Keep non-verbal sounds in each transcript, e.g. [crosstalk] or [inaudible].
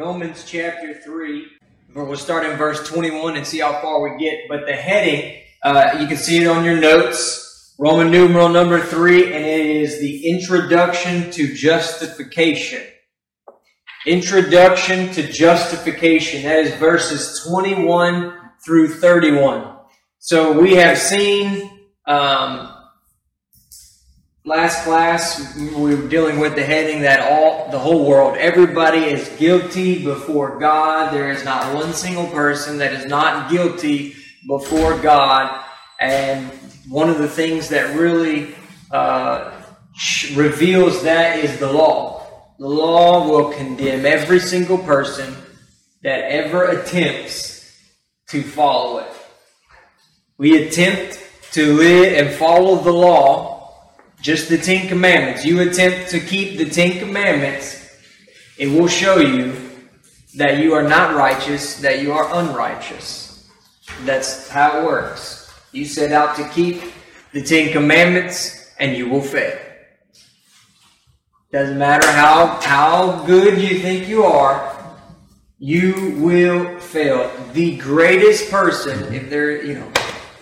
Romans chapter 3. We'll start in verse 21 and see how far we get. But the heading, uh, you can see it on your notes. Roman numeral number 3, and it is the introduction to justification. Introduction to justification. That is verses 21 through 31. So we have seen um, last class we were dealing with the heading that all the whole world everybody is guilty before god. There is not one single person that is not guilty before god. And one of the things that really uh, reveals that is the law. The law will condemn every single person that ever attempts to follow it. We attempt to live and follow the law just the Ten Commandments. You attempt to keep the Ten Commandments, it will show you that you are not righteous, that you are unrighteous. That's how it works. You set out to keep the Ten Commandments, and you will fail. Doesn't matter how, how good you think you are, you will fail. The greatest person, if they're, you know,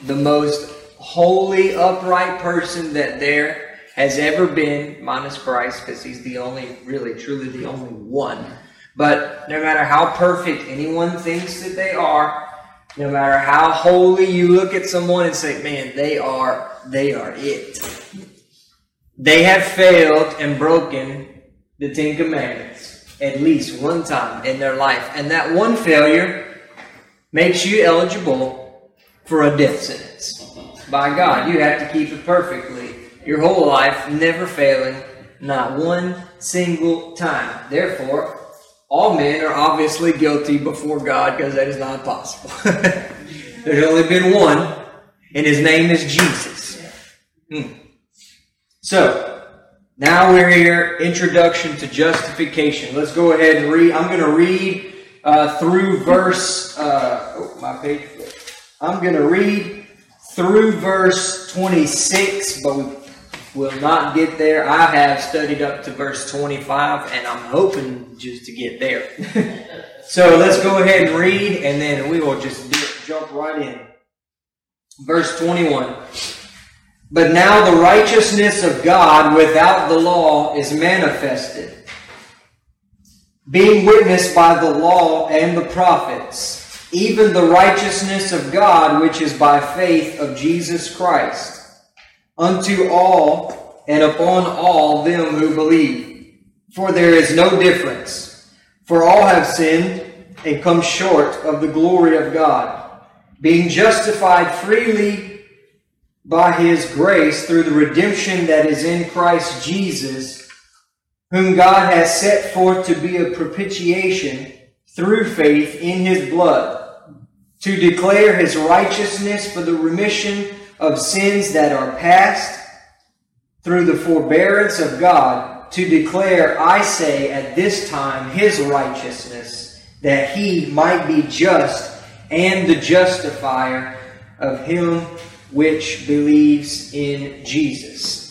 the most holy, upright person that there has ever been, minus Christ, because he's the only, really, truly the only one. But no matter how perfect anyone thinks that they are, no matter how holy you look at someone and say, man, they are, they are it. They have failed and broken the Ten Commandments at least one time in their life. And that one failure makes you eligible for a death sentence. By God, you have to keep it perfectly your whole life, never failing, not one single time. Therefore, all men are obviously guilty before God because that is not possible. [laughs] There's only been one, and his name is Jesus. Hmm. So, now we're here, introduction to justification. Let's go ahead and read. I'm going to read uh, through verse, uh, oh, my page. I'm going to read through verse 26, but we will not get there. I have studied up to verse 25, and I'm hoping just to get there. [laughs] so let's go ahead and read, and then we will just jump right in. Verse 21. But now the righteousness of God without the law is manifested, being witnessed by the law and the prophets, even the righteousness of God which is by faith of Jesus Christ unto all and upon all them who believe. For there is no difference. For all have sinned and come short of the glory of God, being justified freely by his grace through the redemption that is in Christ Jesus, whom God has set forth to be a propitiation through faith in his blood, to declare his righteousness for the remission of sins that are past through the forbearance of God to declare, I say, at this time, his righteousness, that he might be just and the justifier of him which believes in Jesus.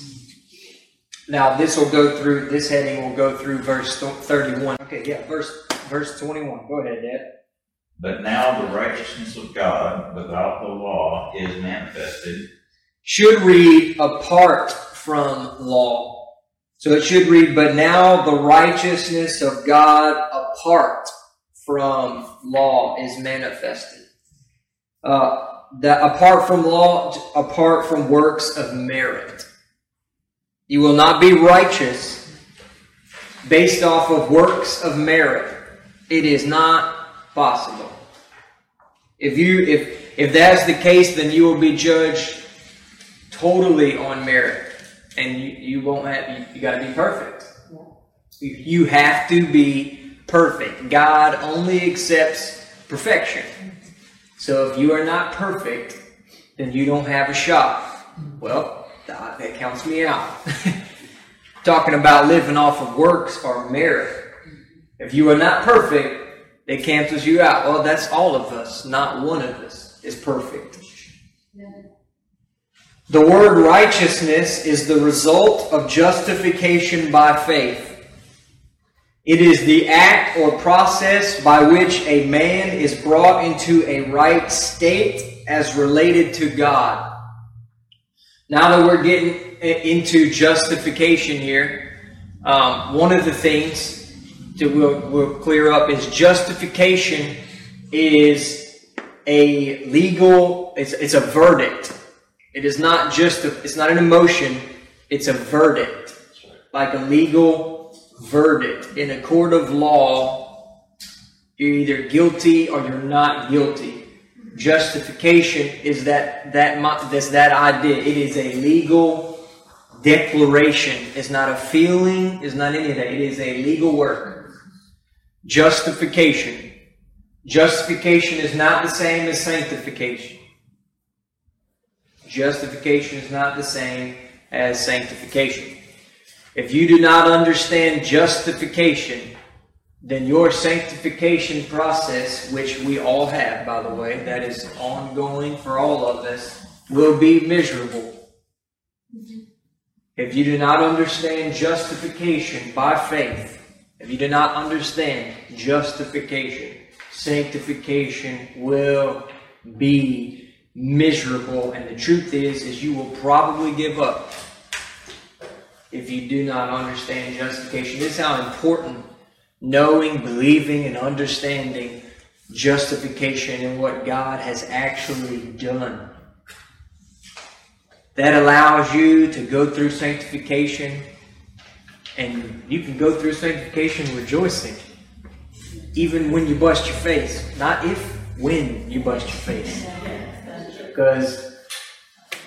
Now, this will go through, this heading will go through verse 31. Okay, yeah, verse, verse 21. Go ahead, Dad. But now the righteousness of God without the law is manifested. Should read apart from law. So it should read, but now the righteousness of God apart from law is manifested. Uh, that apart from law, apart from works of merit. You will not be righteous based off of works of merit. It is not possible. If you if if that's the case, then you will be judged totally on merit, and you, you won't have you, you got to be perfect. You, you have to be perfect. God only accepts perfection. So if you are not perfect, then you don't have a shot. Well, that, that counts me out. [laughs] Talking about living off of works or merit. If you are not perfect, it cancels you out. Well, that's all of us. Not one of us is perfect. The word righteousness is the result of justification by faith. It is the act or process by which a man is brought into a right state as related to God. Now that we're getting into justification here, um, one of the things that we'll, we'll clear up is justification is a legal, it's, it's a verdict. It is not just, a, it's not an emotion, it's a verdict. Like a legal verdict. In a court of law, you're either guilty or you're not guilty. Justification is that that that's that idea. It is a legal declaration. It's not a feeling. It's not any of that. It is a legal work. Justification. Justification is not the same as sanctification. Justification is not the same as sanctification. If you do not understand justification, then your sanctification process, which we all have, by the way, that is ongoing for all of us, will be miserable. Mm-hmm. If you do not understand justification by faith, if you do not understand justification, sanctification will be miserable. And the truth is, is you will probably give up if you do not understand justification. This is how important knowing, believing, and understanding justification and what God has actually done. That allows you to go through sanctification, and you can go through sanctification rejoicing, even when you bust your face. Not if, when you bust your face. Because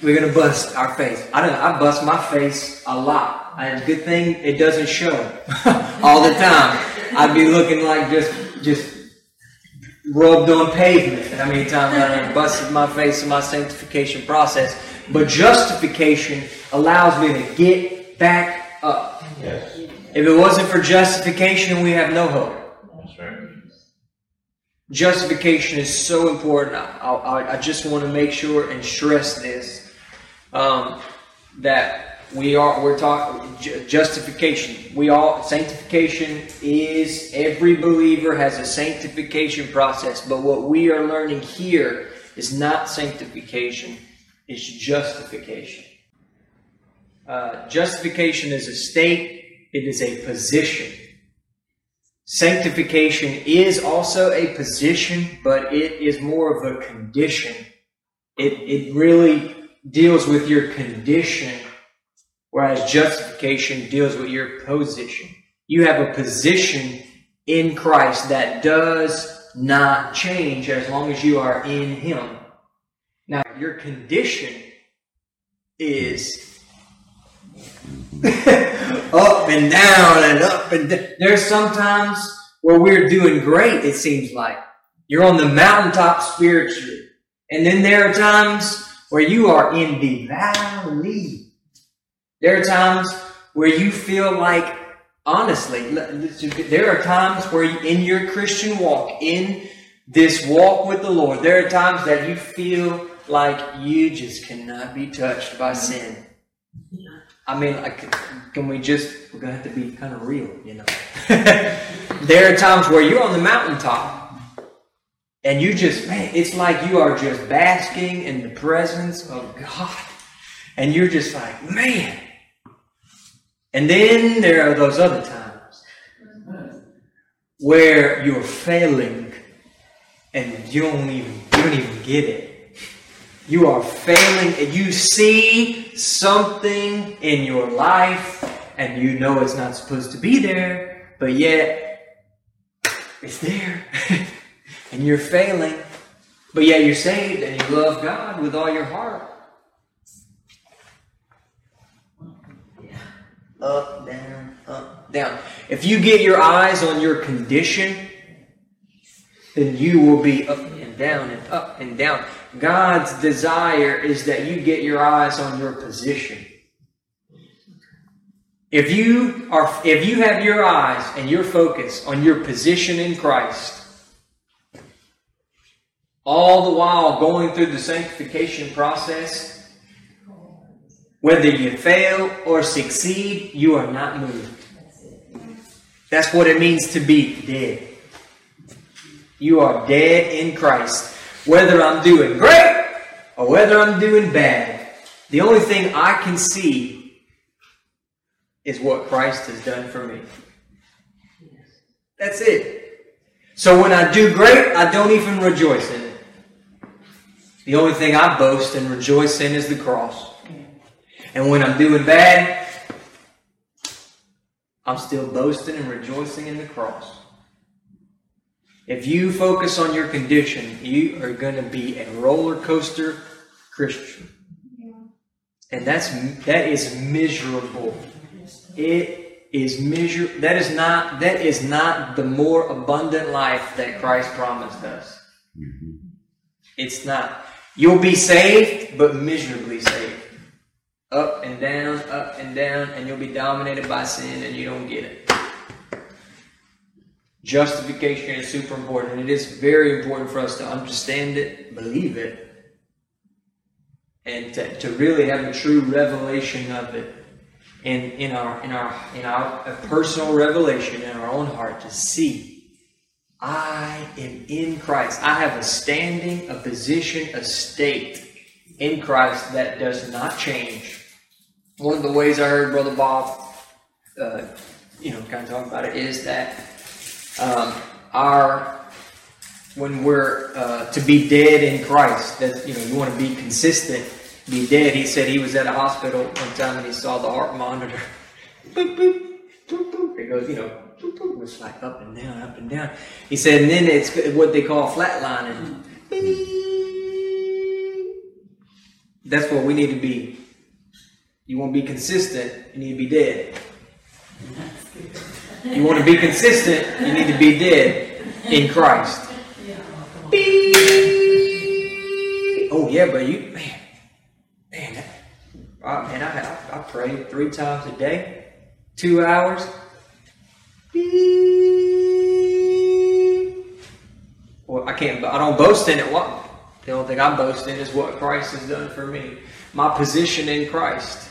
we're gonna bust our face. I don't. I bust my face a lot. And good thing it doesn't show [laughs] all the time. I'd be looking like just just rubbed on pavement. How many times I busted my face in my sanctification process? But justification allows me to get back up. Yes. If it wasn't for justification, we have no hope. That's right. Justification is so important. I, I, I just want to make sure and stress this um, that we are we're talking justification. We all sanctification is every believer has a sanctification process, but what we are learning here is not sanctification; it's justification. Uh, justification is a state; it is a position. Sanctification is also a position, but it is more of a condition. It, it really deals with your condition, whereas justification deals with your position. You have a position in Christ that does not change as long as you are in Him. Now, your condition is [laughs] up and down and up and down. There's sometimes where we're doing great, it seems like. You're on the mountaintop spiritually. And then there are times where you are in the valley. There are times where you feel like, honestly, there are times where in your Christian walk, in this walk with the Lord, there are times that you feel like you just cannot be touched by sin. I mean, like, can we just, we're going to have to be kind of real, you know. [laughs] there are times where you're on the mountaintop and you just, man, it's like you are just basking in the presence of God. And you're just like, man. And then there are those other times where you're failing and you don't even you don't even get it. You are failing and you see something in your life and you know it's not supposed to be there, but yet it's there. [laughs] and you're failing, but yet you're saved and you love God with all your heart. Up, down, up, down. If you get your eyes on your condition, then you will be up and down and up and down. God's desire is that you get your eyes on your position. If you are if you have your eyes and your focus on your position in Christ, all the while going through the sanctification process, whether you fail or succeed, you are not moved. That's what it means to be dead. You are dead in Christ. Whether I'm doing great or whether I'm doing bad, the only thing I can see is what Christ has done for me. That's it. So when I do great, I don't even rejoice in it. The only thing I boast and rejoice in is the cross. And when I'm doing bad, I'm still boasting and rejoicing in the cross. If you focus on your condition, you are going to be a roller coaster Christian. And that's that is miserable. It is miser that is not that is not the more abundant life that Christ promised us. Mm-hmm. It's not. You'll be saved, but miserably saved. Up and down, up and down, and you'll be dominated by sin and you don't get it. Justification is super important. It is very important for us to understand it, believe it, and to, to really have a true revelation of it in, in our in our in our personal revelation in our own heart to see I am in Christ. I have a standing, a position, a state in Christ that does not change. One of the ways I heard Brother Bob, uh, you know, kind of talk about it is that um, our when we're uh, to be dead in Christ, that you know you want to be consistent, be dead. He said he was at a hospital one time and he saw the heart monitor. [laughs] boop, boop, boop, boop. It goes, you know, boop, boop. It was like up and down, up and down. He said, and then it's what they call flatlining. That's what we need to be. You want to be consistent, you need to be dead. You want to be consistent, you need to be dead in Christ. Oh yeah, but you man, man, I, man, I, I, I pray three times a day, two hours. Well, I can't. I don't boast in it. What the only thing I boast in is what Christ has done for me. My position in Christ.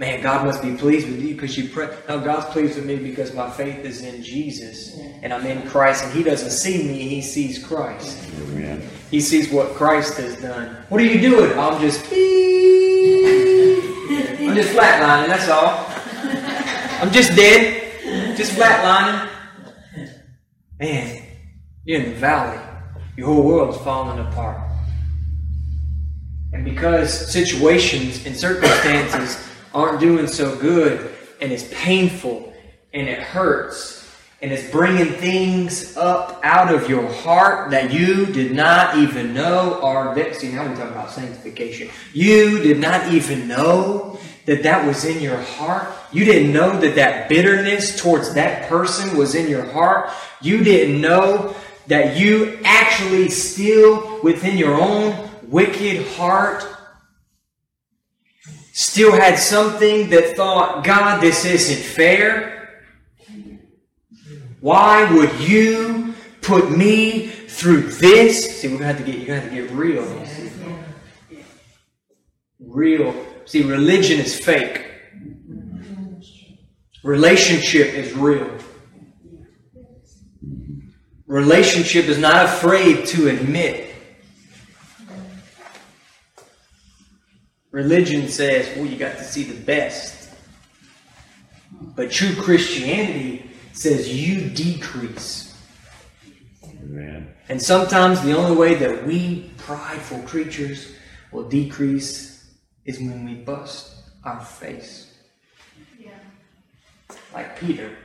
Man, God must be pleased with you because you pray. No, God's pleased with me because my faith is in Jesus and I'm in Christ, and He doesn't see me; He sees Christ. Amen. He sees what Christ has done. What are you doing? I'm just. I'm just flatlining. That's all. I'm just dead. Just flatlining. Man, you're in the valley. Your whole world's falling apart. And because situations and circumstances aren't doing so good, and it's painful, and it hurts, and it's bringing things up out of your heart that you did not even know are vexing. Now we're talking about sanctification. You did not even know that that was in your heart. You didn't know that that bitterness towards that person was in your heart. You didn't know that you actually still within your own wicked heart still had something that thought, God, this isn't fair. Why would you put me through this? See, we're gonna have to get you're gonna have to get real. Real. See, religion is fake. Relationship is real. Relationship is not afraid to admit Religion says, well, you got to see the best. But true Christianity says you decrease. Amen. And sometimes the only way that we prideful creatures will decrease is when we bust our face. Yeah. Like Peter.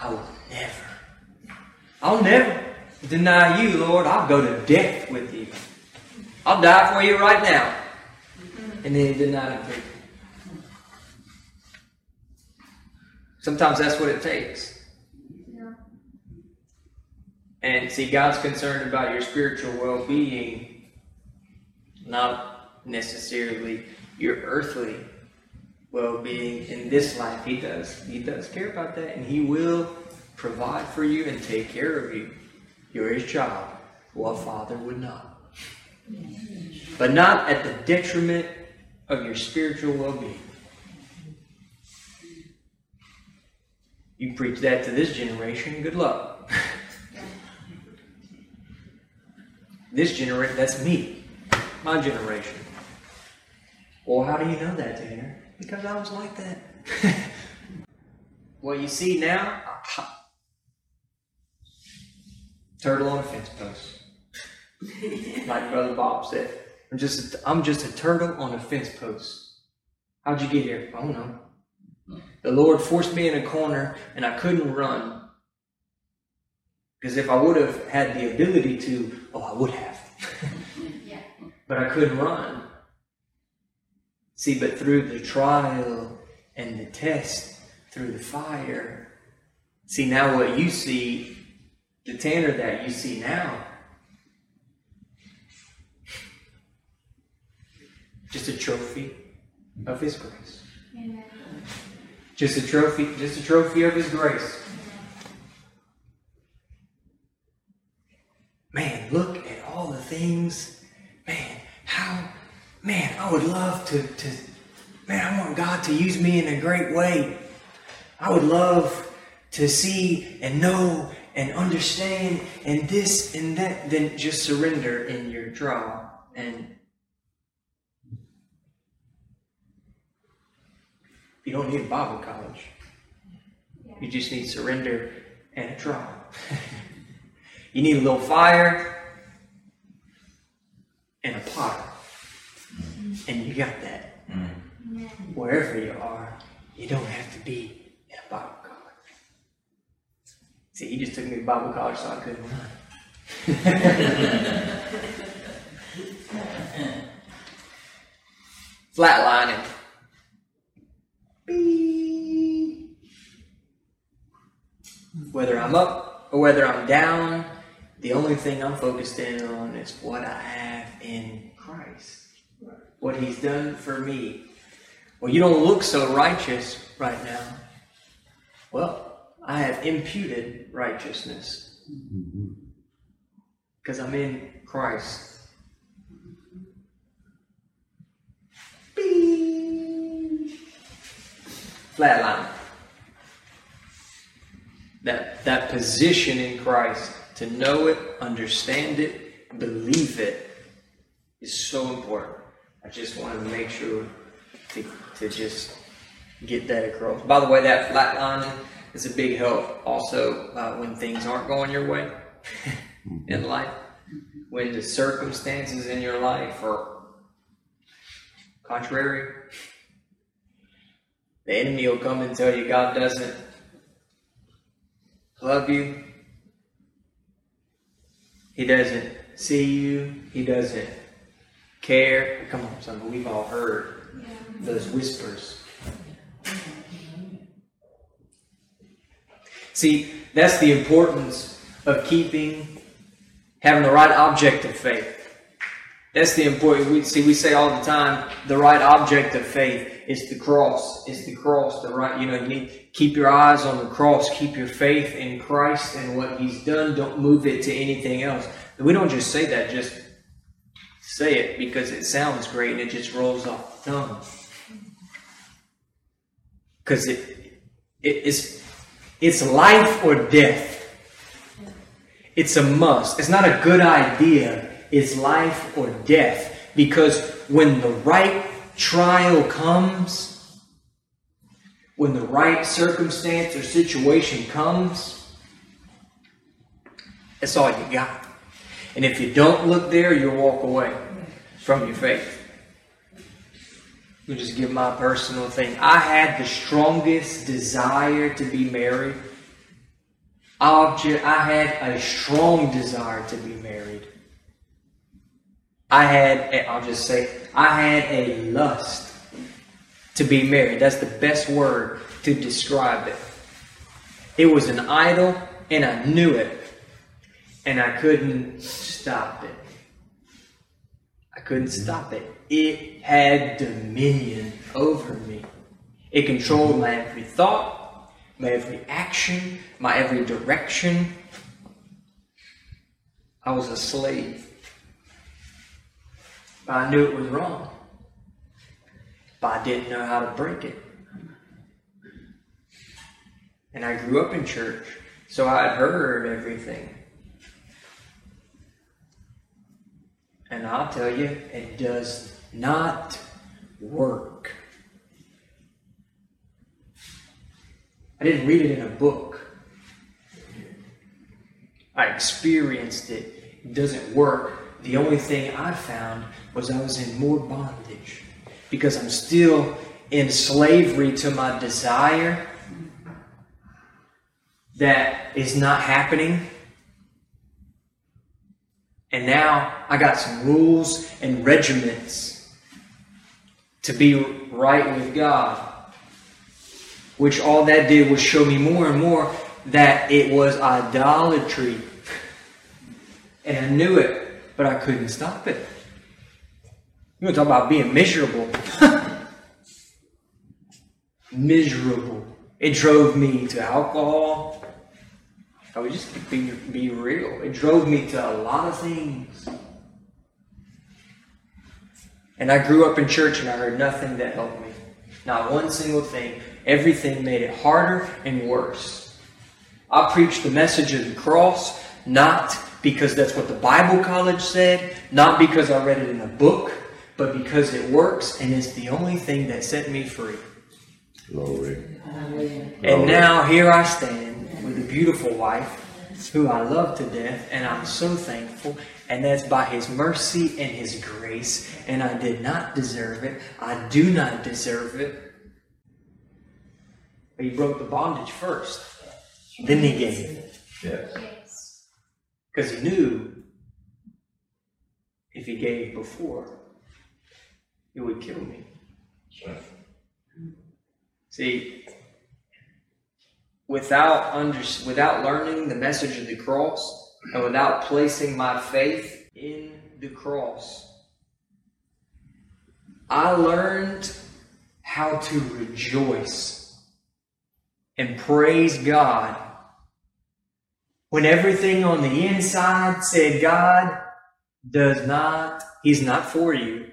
I will never, I'll never deny you, Lord. I'll go to death with you. I'll die for you right now. And then he denied him three Sometimes that's what it takes. And see, God's concerned about your spiritual well being, not necessarily your earthly well being in this life. He does. He does care about that, and He will provide for you and take care of you. You're His child. What father would not? But not at the detriment of your spiritual well being. You preach that to this generation, good luck. [laughs] this generation, that's me, my generation. Well, how do you know that, Tanner? Because I was like that. [laughs] what you see now, turtle on a fence post. [laughs] like Brother Bob said. I'm just a, I'm just a turtle on a fence post. How'd you get here? I don't know. The Lord forced me in a corner and I couldn't run. Because if I would have had the ability to, oh, I would have. [laughs] yeah. But I couldn't run. See, but through the trial and the test, through the fire, see now what you see, the Tanner that you see now, just a trophy of His grace. Amen. Just a trophy, just a trophy of His grace. Man, look at all the things. Man, how, man, I would love to, to, man, I want God to use me in a great way. I would love to see and know and understand and this and that. Then just surrender in your draw and You don't need a Bible college. You just need surrender and a trial. [laughs] you need a little fire and a pot. And you got that. Wherever you are, you don't have to be in a Bible college. See, he just took me to Bible college so I couldn't run. [laughs] [laughs] Flatlining. Whether I'm up or whether I'm down, the only thing I'm focused in on is what I have in Christ. What He's done for me. Well, you don't look so righteous right now. Well, I have imputed righteousness mm-hmm. because I'm in Christ. Flatline that, that position in Christ, to know it, understand it, believe it, is so important. I just wanted to make sure to, to just get that across. By the way, that flatlining is a big help also uh, when things aren't going your way [laughs] in life, when the circumstances in your life are contrary. The enemy will come and tell you God doesn't love you. He doesn't see you. He doesn't care. Come on, son. We've all heard those whispers. See, that's the importance of keeping, having the right object of faith. That's the important. We see. We say all the time, the right object of faith is the cross. Is the cross the right? You know, you need keep your eyes on the cross. Keep your faith in Christ and what He's done. Don't move it to anything else. We don't just say that. Just say it because it sounds great and it just rolls off the tongue. Because it, it it's it's life or death. It's a must. It's not a good idea is life or death. Because when the right trial comes, when the right circumstance or situation comes, that's all you got. And if you don't look there, you'll walk away from your faith. Let me just give my personal thing. I had the strongest desire to be married. Object, I had a strong desire to be married. I had, I'll just say, I had a lust to be married. That's the best word to describe it. It was an idol, and I knew it, and I couldn't stop it. I couldn't stop it. It had dominion over me. It controlled my every thought, my every action, my every direction. I was a slave. But I knew it was wrong. But I didn't know how to break it. And I grew up in church, so I had heard everything. And I'll tell you, it does not work. I didn't read it in a book. I experienced it. It doesn't work. The only thing I found was I was in more bondage because I'm still in slavery to my desire that is not happening. And now I got some rules and regiments to be right with God. Which all that did was show me more and more that it was idolatry. [laughs] And I knew it, but I couldn't stop it. You want to talk about being miserable? [laughs] miserable. It drove me to alcohol. I would just be, be real. It drove me to a lot of things. And I grew up in church and I heard nothing that helped me. Not one single thing. Everything made it harder and worse. I preached the message of the cross, not because that's what the Bible college said, not because I read it in a book, but because it works and it's the only thing that set me free. Glory. And now here I stand with a beautiful wife who I love to death, and I'm so thankful. And that's by His mercy and His grace. And I did not deserve it. I do not deserve it. But He broke the bondage first, then He gave it. Yes. Because He knew if He gave before, it would kill me. Right. See, without under, without learning the message of the cross and without placing my faith in the cross, I learned how to rejoice and praise God when everything on the inside said God does not, He's not for you.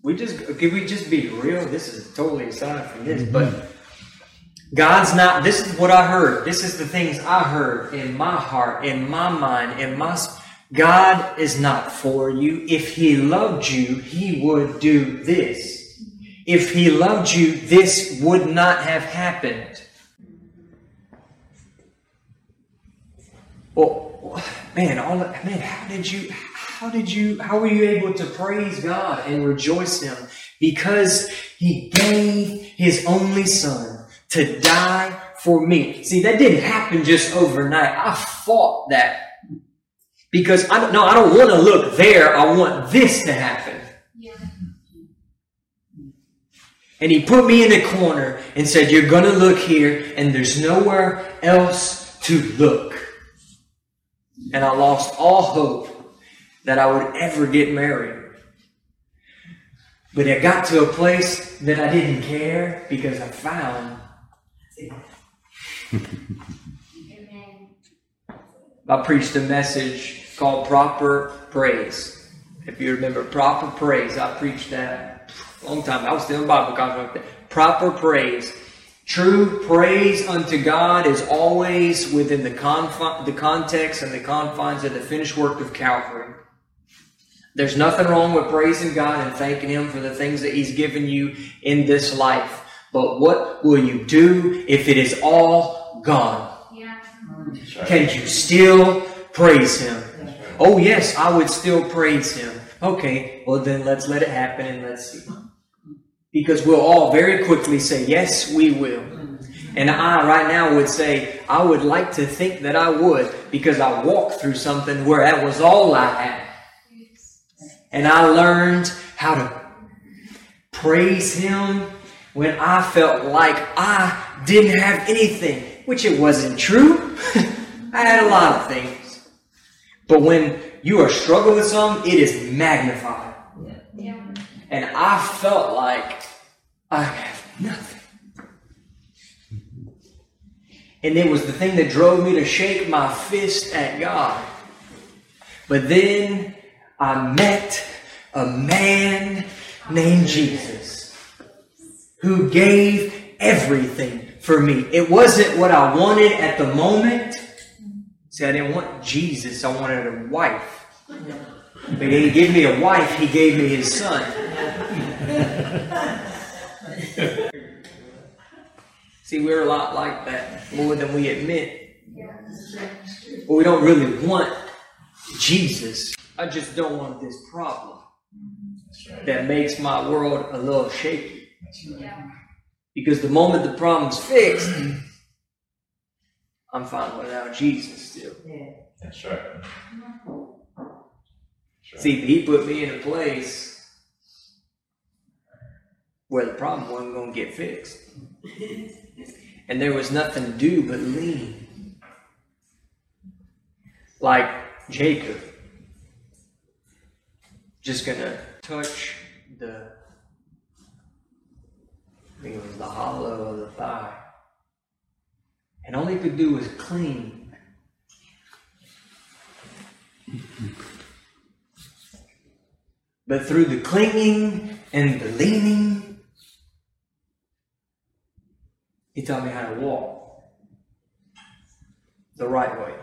We just can we just be real? This is totally aside from this, but mm-hmm. God's not. This is what I heard. This is the things I heard in my heart, in my mind, in my. God is not for you. If He loved you, He would do this. Mm-hmm. If He loved you, this would not have happened. Well, man, all man, how did you? How did you? How were you able to praise God and rejoice Him? Because He gave His only Son to die for me. See, that didn't happen just overnight. I fought that because I don't. No, I don't want to look there. I want this to happen. Yeah. And he put me in a corner and said, You're going to look here, and there's nowhere else to look. And I lost all hope that I would ever get married. But it got to a place that I didn't care because I found. I preached a message called Proper Praise. If you remember Proper Praise, I preached that a long time. I was still in Bible college. Proper praise. True praise unto God is always within the, confi- the context and the confines of the finished work of Calvary. There's nothing wrong with praising God and thanking Him for the things that He's given you in this life. But what will you do if it is all gone? Yeah. Can you still praise Him? Oh, yes, I would still praise Him. Okay, well, then let's let it happen and let's see. Because we'll all very quickly say, Yes, we will. And I, right now, would say, I would like to think that I would because I walked through something where that was all I had. And I learned how to praise Him when I felt like I didn't have anything, which it wasn't true. [laughs] I had a lot of things. But when you are struggling with something, it is magnified. And I felt like I have nothing. And it was the thing that drove me to shake my fist at God. But then I met a man named Jesus who gave everything for me. It wasn't what I wanted at the moment. See, I didn't want Jesus, I wanted a wife. But he give me a wife, he gave me his son. See, we're a lot like that, more than we admit. But we don't really want Jesus. I just don't want this problem that makes my world a little shaky. Because the moment the problem's fixed, I'm fine without Jesus still. That's right. See, he put me in a place where the problem wasn't going to get fixed. [laughs] And there was nothing to do but lean. Like Jacob. Just going to touch the, I think it was the hollow of the thigh. And all he could do was cling. But through the clinging and the leaning, he taught me how to walk the right way.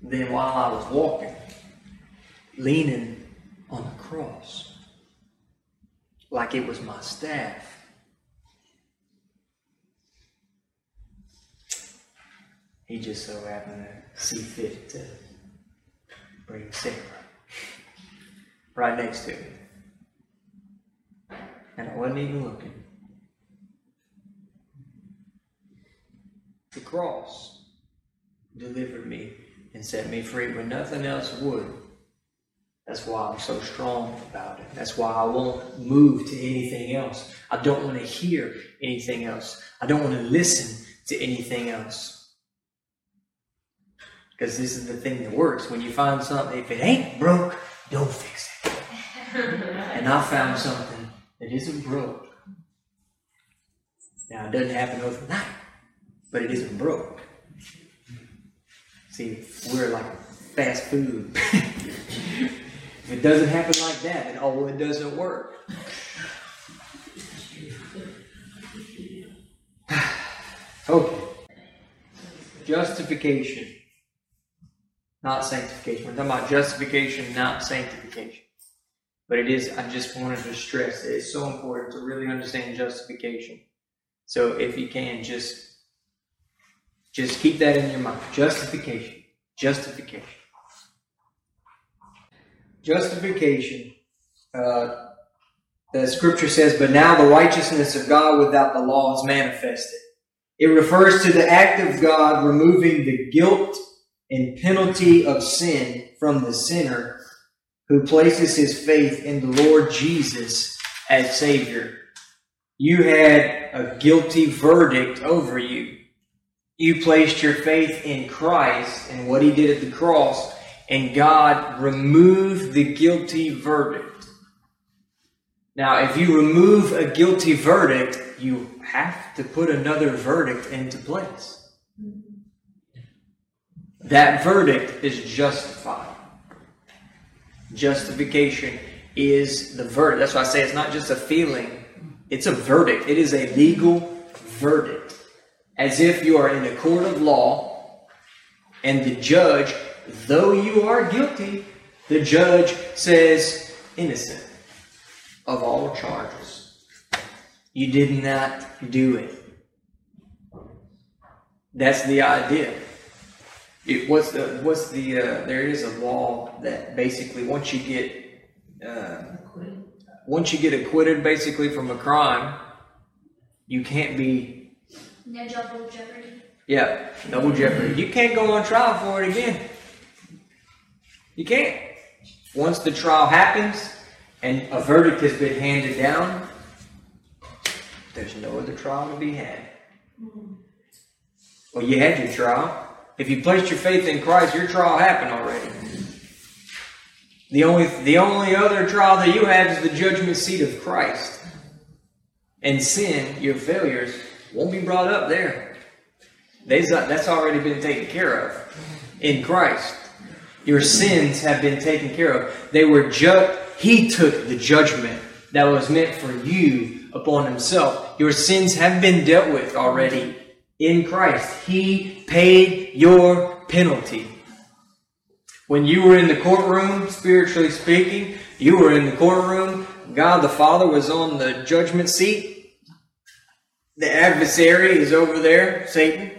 Then while I was walking, leaning on the cross, like it was my staff, he just so happened to see fit to bring Sarah right next to me. And I wasn't even looking. The cross delivered me and set me free when nothing else would. That's why I'm so strong about it. That's why I won't move to anything else. I don't want to hear anything else. I don't want to listen to anything else. Because this is the thing that works. When you find something, if it ain't broke, don't fix it. [laughs] and I found something that isn't broke. Now, it doesn't happen overnight, but it isn't broke. See, we're like fast food. if [laughs] it doesn't happen like that, then oh, it doesn't work. [sighs] okay. Justification not sanctification. We're talking about justification, not sanctification. But it is, I just wanted to stress that it's so important to really understand justification. So if you can, just just keep that in your mind. Justification. Justification. Justification. Uh, the scripture says, But now the righteousness of God without the law is manifested. It refers to the act of God removing the guilt and penalty of sin from the sinner who places his faith in the Lord Jesus as Savior. You had a guilty verdict over you. You placed your faith in Christ and what he did at the cross, and God removed the guilty verdict. Now, if you remove a guilty verdict, you have to put another verdict into place. That verdict is justified. Justification is the verdict. That's why I say it's not just a feeling, it's a verdict. It is a legal verdict. As if you are in a court of law and the judge, though you are guilty, the judge says innocent of all charges. You did not do it. That's the idea. It, what's the what's the uh, there is a law that basically once you get uh, once you get acquitted basically from a crime, you can't be No double jeopardy. yeah double jeopardy. You can't go on trial for it again. You can't. Once the trial happens and a verdict has been handed down, there's no other trial to be had. Well, you had your trial. If you placed your faith in Christ, your trial happened already. The only the only other trial that you have is the judgment seat of Christ. And sin, your failures, won't be brought up there. That's already been taken care of in Christ. Your sins have been taken care of. They were ju- He took the judgment that was meant for you upon himself. Your sins have been dealt with already in Christ. He paid your penalty. When you were in the courtroom, spiritually speaking, you were in the courtroom. God the Father was on the judgment seat. The adversary is over there, Satan,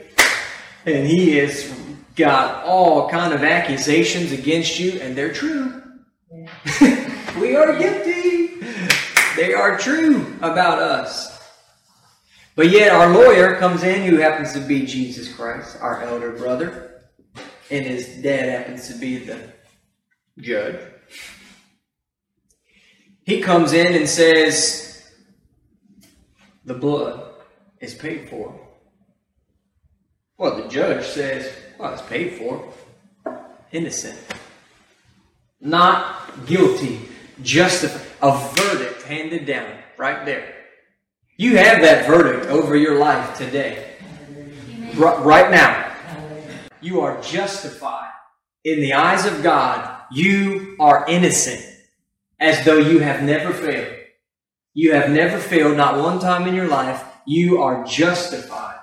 and he has got all kind of accusations against you, and they're true. [laughs] we are guilty. They are true about us. But yet our lawyer comes in who happens to be Jesus Christ, our elder brother and his dad happens to be the judge. He comes in and says, The blood is paid for. Well, the judge says, Well, it's paid for. Innocent. Not guilty. Justified. A verdict handed down right there. You have that verdict over your life today. R- right now you are justified. In the eyes of God, you are innocent as though you have never failed. You have never failed, not one time in your life. You are justified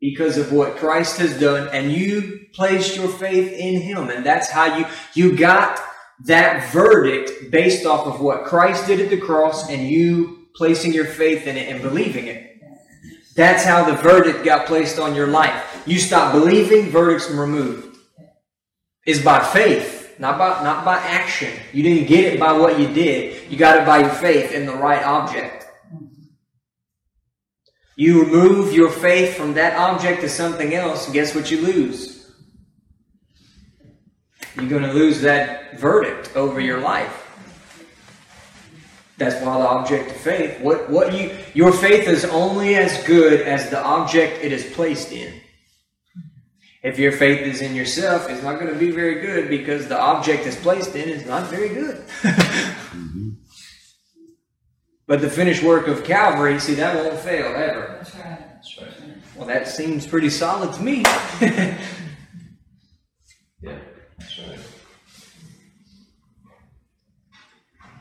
because of what Christ has done, and you placed your faith in Him. And that's how you, you got that verdict based off of what Christ did at the cross and you placing your faith in it and believing it. That's how the verdict got placed on your life. You stop believing, verdict's removed. Is by faith, not by not by action. You didn't get it by what you did. You got it by your faith in the right object. You remove your faith from that object to something else, guess what you lose? You're going to lose that verdict over your life. That's why the object of faith. What what you your faith is only as good as the object it is placed in. If your faith is in yourself, it's not going to be very good because the object it's placed in is not very good. [laughs] mm-hmm. But the finished work of Calvary, see, that won't fail ever. That's right. That's right. Well, that seems pretty solid to me. [laughs] yeah, that's right.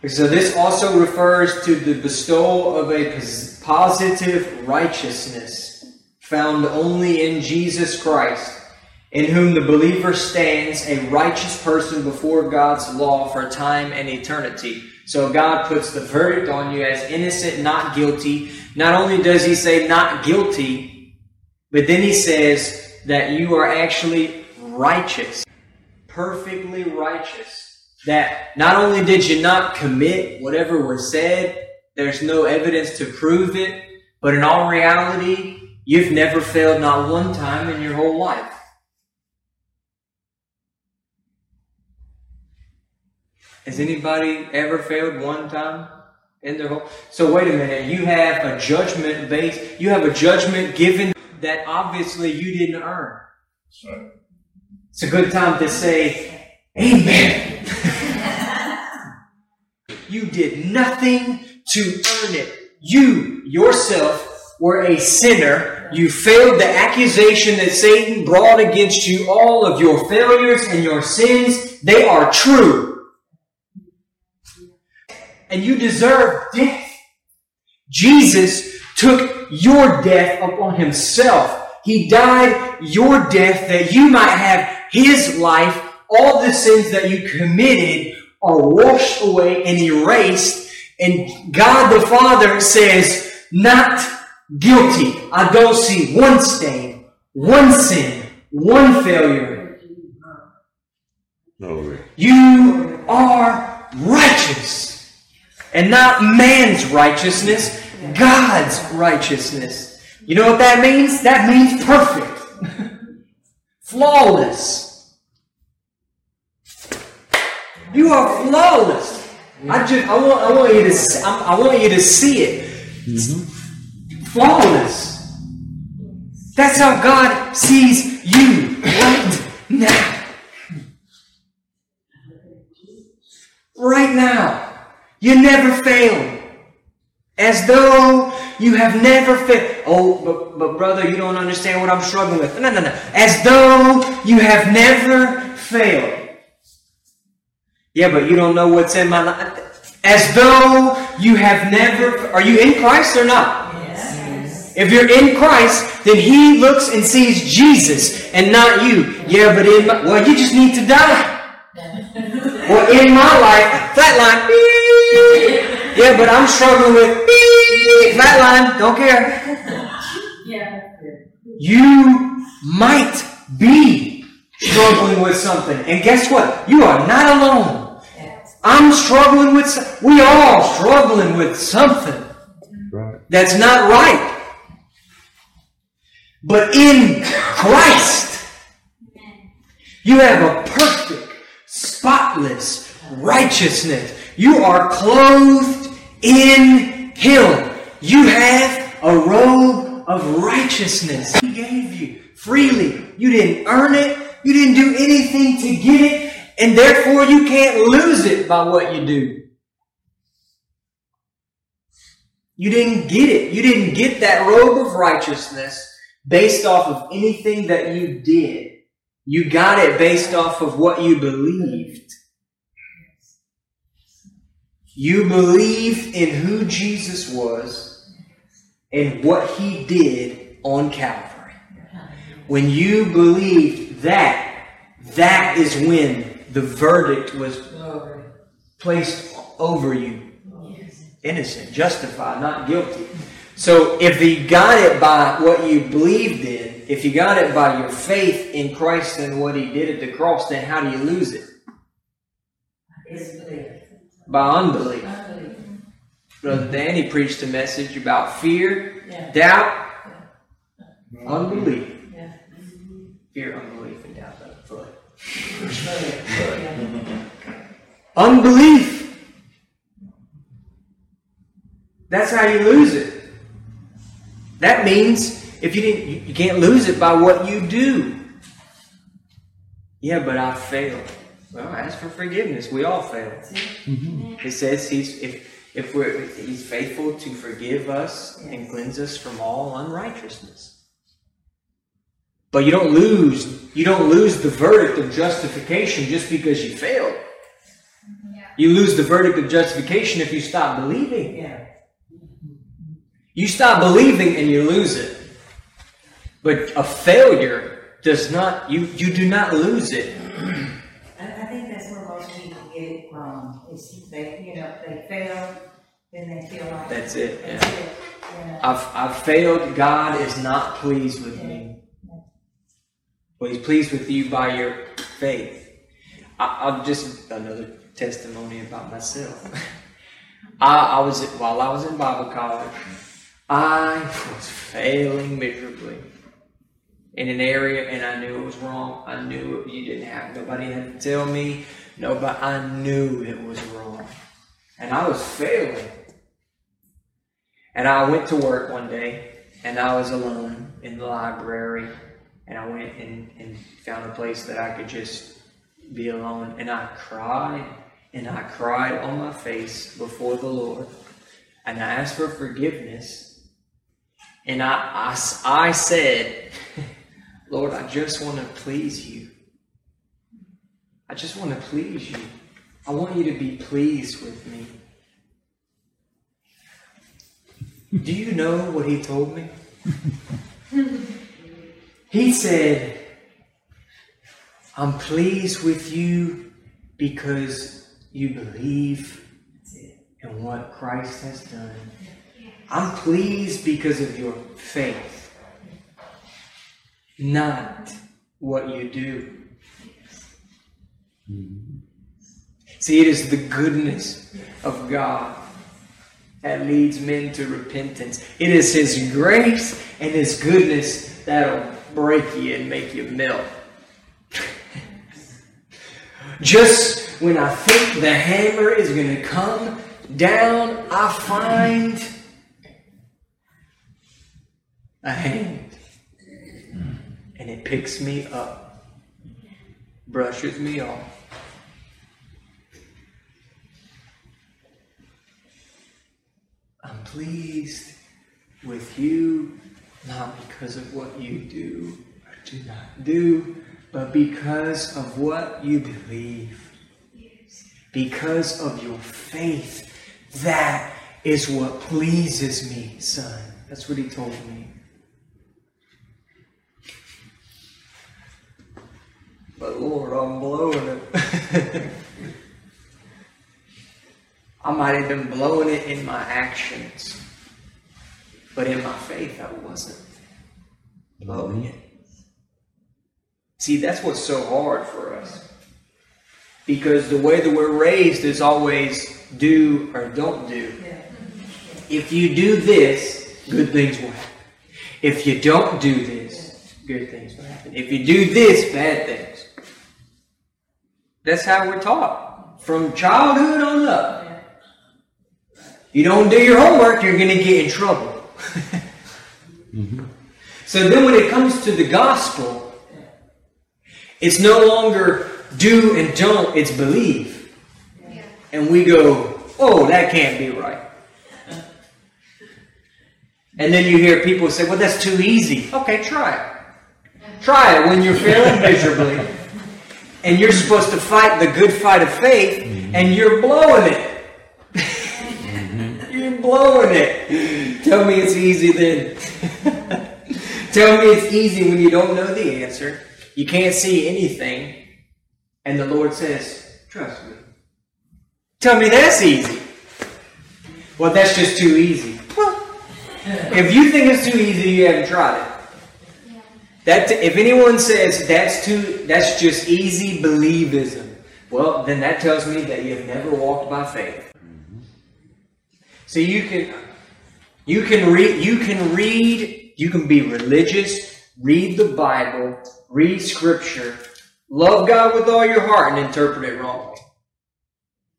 So this also refers to the bestowal of a positive righteousness found only in Jesus Christ, in whom the believer stands a righteous person before God's law for time and eternity. So God puts the verdict on you as innocent, not guilty. Not only does he say not guilty, but then he says that you are actually righteous, perfectly righteous that not only did you not commit whatever was said, there's no evidence to prove it, but in all reality, you've never failed not one time in your whole life. Has anybody ever failed one time in their whole? So wait a minute. You have a judgment based. You have a judgment given that obviously you didn't earn. Right. It's a good time to say, Amen. [laughs] You did nothing to earn it. You yourself were a sinner. You failed the accusation that Satan brought against you. All of your failures and your sins, they are true. And you deserve death. Jesus took your death upon himself. He died your death that you might have his life. All the sins that you committed are washed away and erased. And God the Father says, not guilty. I don't see one stain, one sin, one failure. Glory. You are righteous. And not man's righteousness, God's righteousness. You know what that means? That means perfect. [laughs] Flawless. You are flawless. I just I want I want you to I, want you to see it. Mm-hmm. Flawless. That's how God sees you right now. Right now. You never fail. As though you have never failed. Oh, but, but brother, you don't understand what I'm struggling with. No, no, no. As though you have never failed. Yeah, but you don't know what's in my life. as though you have never. Are you in Christ or not? Yes. If you're in Christ, then He looks and sees Jesus and not you. Yeah, but in my, well, you just need to die. [laughs] Well, in my life, flatline. Yeah, but I'm struggling with flatline. Don't care. Yeah. You might be struggling with something, and guess what? You are not alone. I'm struggling with. We all struggling with something Right. that's not right. But in Christ, you have a perfect, spotless righteousness. You are clothed in Him. You have a robe of righteousness. He gave you freely. You didn't earn it. You didn't do anything to get it. And therefore, you can't lose it by what you do. You didn't get it. You didn't get that robe of righteousness based off of anything that you did. You got it based off of what you believed. You believed in who Jesus was and what he did on Calvary. When you believed that, that is when the verdict was placed over you innocent, justified, not guilty. So if you got it by what you believed in, if you got it by your faith in Christ and what He did at the cross, then how do you lose it? By unbelief. Unbelief. Brother Danny preached a message about fear, Yeah. doubt, unbelief. Yeah. Fear, unbelief, and doubt. That's foot. Yeah. [laughs] Unbelief. That's how you lose it. That means if you didn't, you, can't lose it by what you do. Yeah, but I failed. Well, ask for forgiveness. We all fail. It says he's if if we're he's faithful to forgive us and cleanse us from all unrighteousness. But you don't lose you don't lose the verdict of justification just because you failed. Yeah. You lose the verdict of justification if you stop believing. Yeah. You stop believing and you lose it. But a failure does not you you do not lose it. I, I think that's where most people get it wrong. Is they, you know, they fail, then they feel like That's it. Yeah. It. Yeah. I've I've failed. God is not pleased with me. He's pleased with you by your faith. I, I'll just another testimony about myself. [laughs] I, I was while I was in Bible college, I was failing miserably in an area, and I knew it was wrong. I knew it, you didn't have nobody had to tell me. Nobody, I knew it was wrong, and I was failing. And I went to work one day, and I was alone in the library, and I went and, and found a place that I could just be alone, and I cried, and I cried on my face before the Lord, and I asked for forgiveness, and I, I, I said, [laughs] Lord, I just want to please you. I just want to please you. I want you to be pleased with me. Do you know what he told me? [laughs] he said, I'm pleased with you because you believe in what Christ has done. I'm pleased because of your faith, not what you do. See, it is the goodness of God that leads men to repentance. It is His grace and His goodness that'll break you and make you melt. Just when I think the hammer is going to come down, I find a hand. And it picks me up, brushes me off. I'm pleased with you, not because of what you do or do not do, but because of what you believe. Because of your faith That is what pleases me, son. That's what he told me. But Lord, I'm blowing it. [laughs] I might have been blowing it in my actions, but in my faith, I wasn't blowing it. See, that's what's so hard for us. Because the way that we're raised is always do or don't do. If you do this, good things will happen. If you don't do this, good things will happen. If you do this, bad things. That's how we're taught from childhood on up. You don't do your homework, you're going to get in trouble. [laughs] Mm-hmm. So then when it comes to the gospel, it's no longer do and don't, it's believe. Yeah. And we go, oh, that can't be right. And then you hear people say, well, that's too easy. Okay, try it. Try it when you're failing [laughs] miserably. And you're supposed to fight the good fight of faith, mm-hmm. and you're blowing it. Blowing it. Tell me it's easy then. [laughs] Tell me it's easy when you don't know the answer. You can't see anything. And the Lord says, Trust me. Tell me that's easy. Well, that's just too easy. Well, if you think it's too easy, you haven't tried it. That if anyone says that's too that's just easy believism, well, then that tells me that you've never walked by faith. So you can you can read you can read you can be religious, read the Bible, read scripture, love God with all your heart and interpret it wrongly.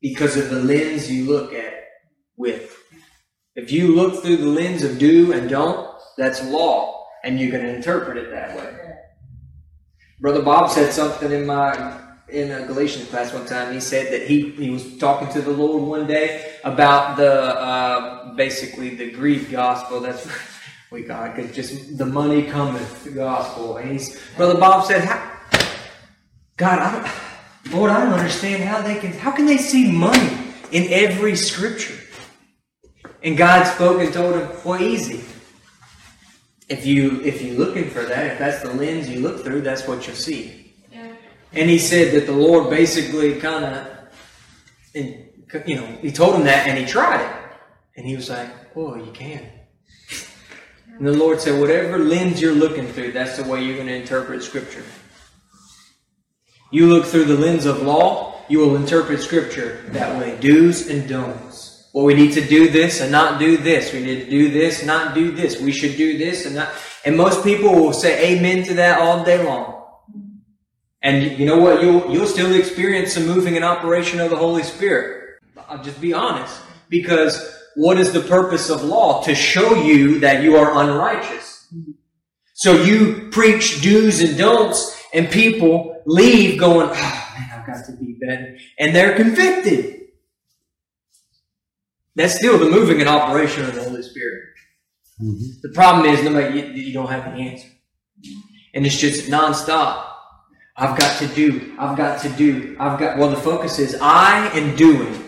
Because of the lens you look at it with. If you look through the lens of do and don't, that's law, and going to interpret it that way. Brother Bob said something in my in a Galatians class one time. He said that he he was talking to the Lord one day about the uh, basically the greed gospel. That's [laughs] we got because just the money cometh the gospel. And he's Brother Bob said, God, I Lord, I don't understand how they can how can they see money in every scripture. And God spoke and told him, well, easy. If you if you're looking for that, if that's the lens you look through, that's what you'll see. And he said that the Lord basically kind of, you know, he told him that, and he tried it, and he was like, "Oh, you can." And the Lord said, "Whatever lens you're looking through, that's the way you're going to interpret Scripture. You look through the lens of law, you will interpret Scripture that way, do's and don'ts." Well, we need to do this and not do this. We need to do this, not do this. We should do this and not. And most people will say amen to that all day long. And you know what? You'll you'll still experience some moving and operation of the Holy Spirit. I'll just be honest. Because what is the purpose of law? To show you that you are unrighteous. So you preach do's and don'ts, and people leave going, oh man, I've got to be better. And they're convicted. That's still the moving and operation of the Holy Spirit. Mm-hmm. The problem is nobody you, you don't have the answer. And it's just nonstop. I've got to do, I've got to do, I've got well the focus is I and doing.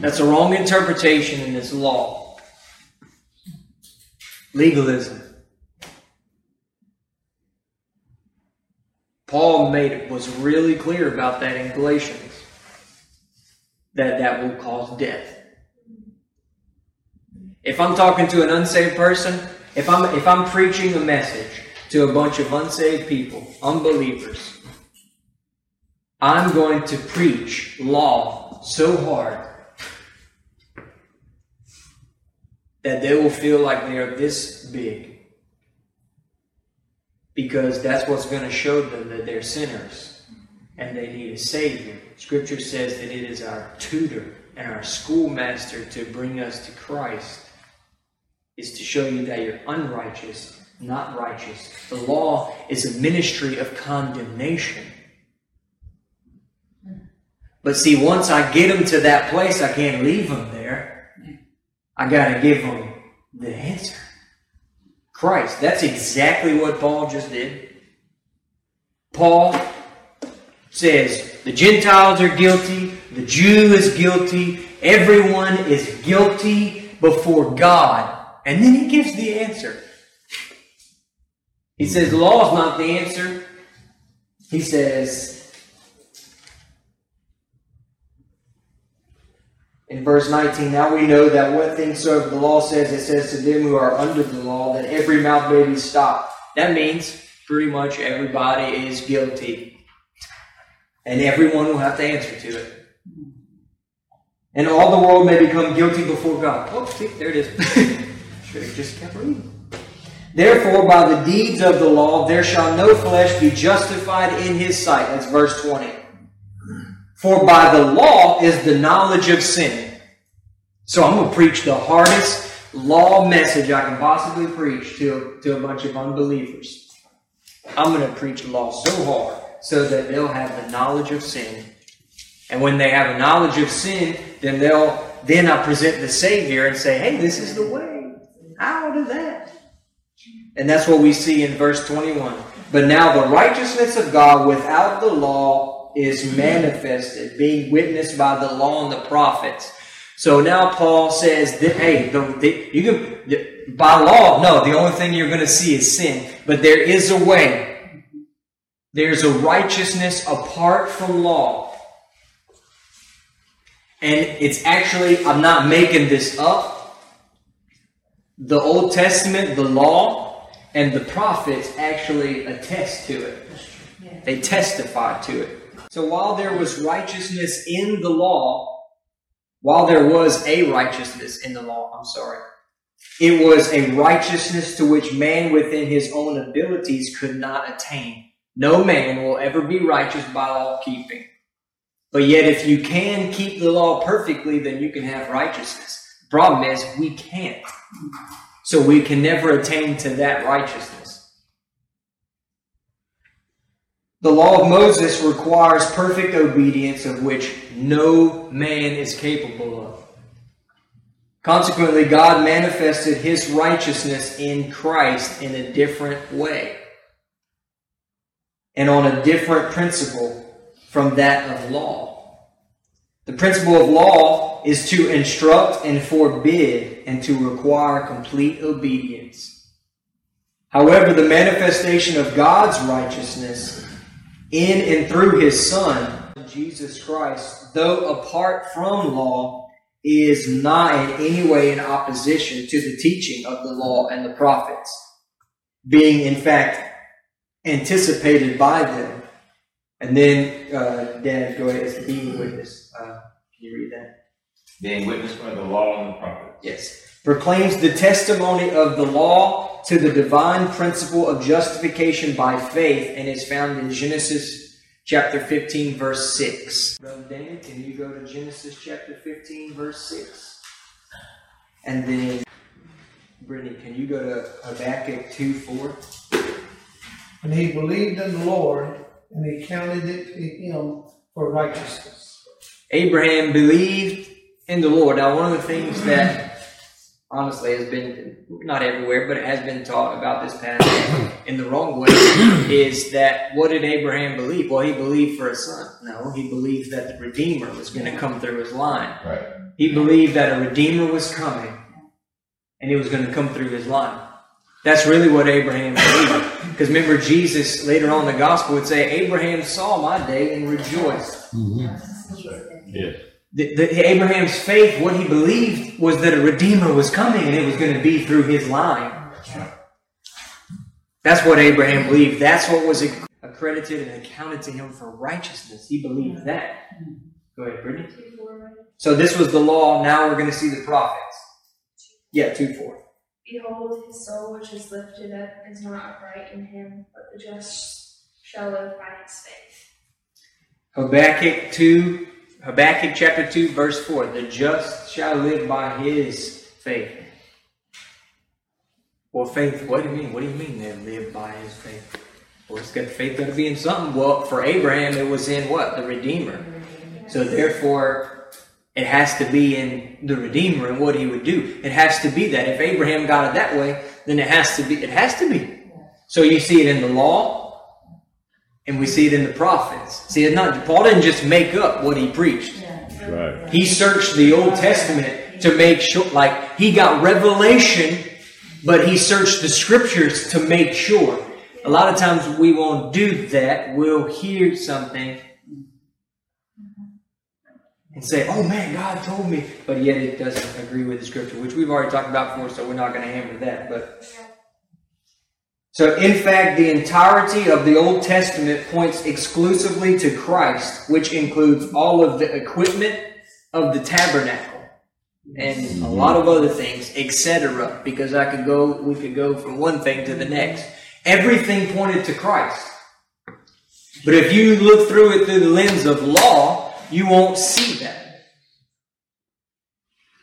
That's a wrong interpretation in this law. Legalism. Paul made it was really clear about that in Galatians. That that will cause death. If I'm talking to an unsaved person, if I'm if I'm preaching a message to a bunch of unsaved people, unbelievers, I'm going to preach law so hard that they will feel like they are this big. Because that's what's going to show them that they're sinners and they need a Savior. Scripture says that it is our tutor and our schoolmaster to bring us to Christ, is to show you that you're unrighteous, not righteous. The law is a ministry of condemnation. But see, once I get them to that place, I can't leave them there. I got to give them the answer. Christ. That's exactly what Paul just did. Paul says the Gentiles are guilty, the Jew is guilty, Everyone is guilty before God. And then he gives the answer. He says, the law is not the answer. He says, in verse 19, now we know that what things soever the law says, it says to them who are under the law, that every mouth may be stopped. That means pretty much everybody is guilty. And everyone will have to answer to it. And all the world may become guilty before God. Oh, see, there it is. [laughs] Should have just kept reading. Therefore, by the deeds of the law, there shall no flesh be justified in his sight. That's verse 20. For by the law is the knowledge of sin. So I'm going to preach the hardest law message I can possibly preach to, to a bunch of unbelievers. I'm going to preach law so hard so that they'll have the knowledge of sin. And when they have a knowledge of sin, then they'll then I present the Savior and say, hey, this is the way. How do that? And that's what we see in verse 21. But now the righteousness of God without the law is manifested, being witnessed by the law and the prophets. So now Paul says that, hey, the, the, you can, the, by law, no, the only thing you're going to see is sin. But there is a way. There's a righteousness apart from law. And it's actually, I'm not making this up. The Old Testament, the law, and the prophets actually attest to it. They testify to it. So while there was righteousness in the law, while there was a righteousness in the law, I'm sorry, it was a righteousness to which man within his own abilities could not attain. No man will ever be righteous by law keeping. But yet, if you can keep the law perfectly, then you can have righteousness. The problem is, we can't. So we can never attain to that righteousness. The law of Moses requires perfect obedience of which no man is capable of. Consequently, God manifested his righteousness in Christ in a different way and on a different principle from that of law. The principle of law is to instruct and forbid and to require complete obedience. However, the manifestation of God's righteousness in and through his Son, Jesus Christ, though apart from law, is not in any way in opposition to the teaching of the law and the prophets, being in fact anticipated by them. And then, uh, Dad, go ahead, it's being witness. Uh, can you read that? Being witnessed by the law and the prophets. Yes. Proclaims the testimony of the law to the divine principle of justification by faith and is found in Genesis chapter 15, verse 6. Brother Danny, can you go to Genesis chapter 15, verse 6? And then, Brittany, can you go to Habakkuk 2, 4? And he believed in the Lord, and he counted it to him for righteousness. Abraham believed in the Lord. Now, one of the things that honestly has been not everywhere, but it has been taught about this passage in the wrong way is that what did Abraham believe? Well, he believed for a son. No, he believed that the Redeemer was going to come through his line. Right. He believed that a Redeemer was coming and he was going to come through his line. That's really what Abraham believed. Because remember, Jesus later on in the gospel would say, Abraham saw my day and rejoiced. Mm-hmm. Yes. The, the, Abraham's faith, what he believed was that a Redeemer was coming and it was going to be through his line. That's what Abraham believed. That's what was accredited and accounted to him for righteousness. He believed that. Go ahead, Brittany. So this was the law. Now we're going to see the prophets. Yeah, 2 4. Behold, his soul which is lifted up is not upright in him, but the just shall live by his faith. Habakkuk 2, Habakkuk chapter 2, verse 4. The just shall live by his faith. Well, faith, what do you mean? What do you mean they live by his faith? Well, it's got faith got to be in something. Well, for Abraham, it was in what? The Redeemer. So therefore, it has to be in the Redeemer and what he would do. It has to be that. If Abraham got it that way, then it has to be. It has to be. So you see it in the law. And we see it in the prophets. See, it's not Paul didn't just make up what he preached. That's right. He searched the Old Testament to make sure, like, he got revelation, but he searched the scriptures to make sure. A lot of times we won't do that. We'll hear something and say, oh man, God told me, but yet it doesn't agree with the scripture, which we've already talked about before, so we're not going to hammer that. But so, in fact, the entirety of the Old Testament points exclusively to Christ, which includes all of the equipment of the tabernacle and a mm-hmm. lot of other things, etc. Because I could go, we could go from one thing to the next. Everything pointed to Christ. But if you look through it through the lens of law, you won't see that.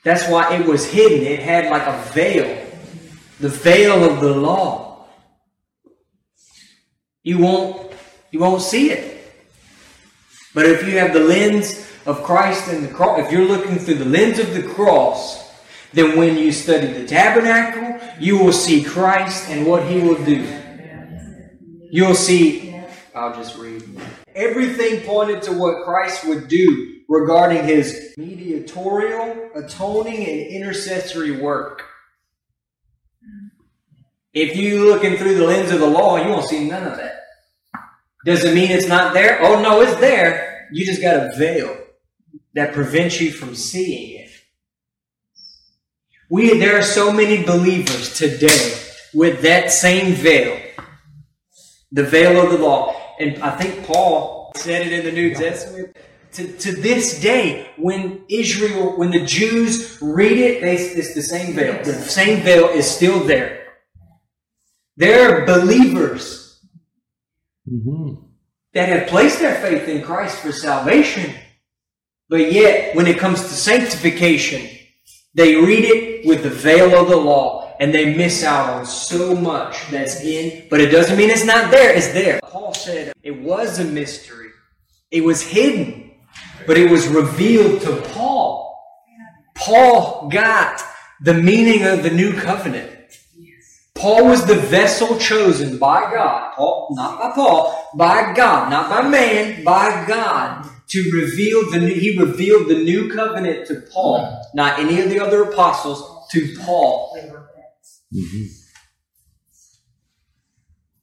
That's why it was hidden. It had like a veil, the veil of the law. You won't, you won't see it. But if you have the lens of Christ and the cross, if you're looking through the lens of the cross, then when you study the tabernacle, you will see Christ and what he will do. You'll see, I'll just read. Everything pointed to what Christ would do regarding his mediatorial, atoning, and intercessory work. If you looking through the lens of the law, you won't see none of that. Does it mean it's not there? Oh no, it's there. You just got a veil that prevents you from seeing it. We there are so many believers today with that same veil, the veil of the law. And I think Paul said it in the New Testament. To, to this day, when Israel, when the Jews read it, they, it's the same veil. The same veil is still there. There are believers mm-hmm. that have placed their faith in Christ for salvation, but yet, when it comes to sanctification, they read it with the veil of the law and they miss out on so much that's in, but it doesn't mean it's not there, it's there. Paul said it was a mystery, it was hidden, but it was revealed to Paul. Paul got the meaning of the new covenant. Paul was the vessel chosen by God, Paul, not by Paul, by God, not by man, by God, to reveal the new, he revealed the new covenant to Paul, not any of the other apostles, to Paul. Mm-hmm.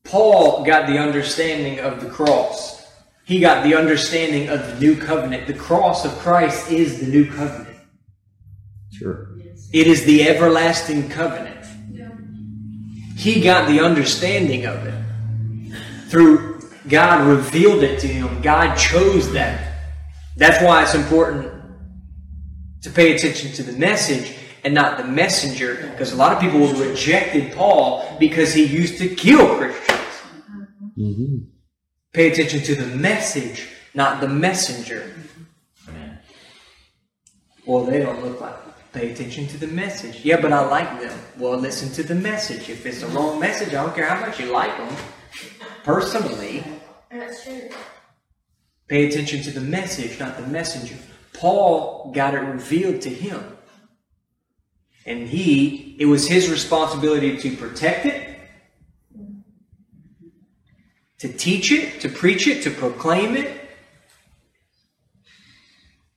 Paul got the understanding of the cross. He got the understanding of the new covenant. The cross of Christ is the new covenant. Sure. It is the everlasting covenant. He got the understanding of it. Through God revealed it to him. God chose that. That's why it's important to pay attention to the message and not the messenger. Because a lot of people rejected Paul because he used to kill Christians. Mm-hmm. Pay attention to the message, not the messenger. Well, they don't look like. Pay attention to the message. Yeah, but I like them. Well, listen to the message. If it's the wrong message, I don't care how much you like them. Personally, That's true. pay attention to the message, not the messenger. Paul got it revealed to him. And he, it was his responsibility to protect it, to teach it, to preach it, to proclaim it.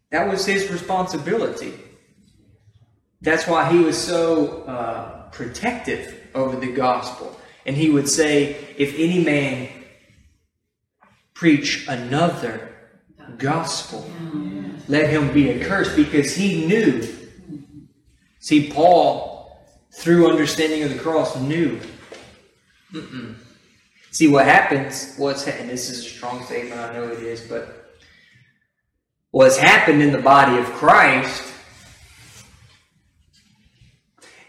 That was his responsibility. That's why he was so uh, protective over the gospel. And he would say, if any man preach another gospel, let him be accursed, because he knew. See, Paul, through understanding of the cross, knew. Mm-mm. See, what happens, what's, and this is a strong statement, I know it is, but what's happened in the body of Christ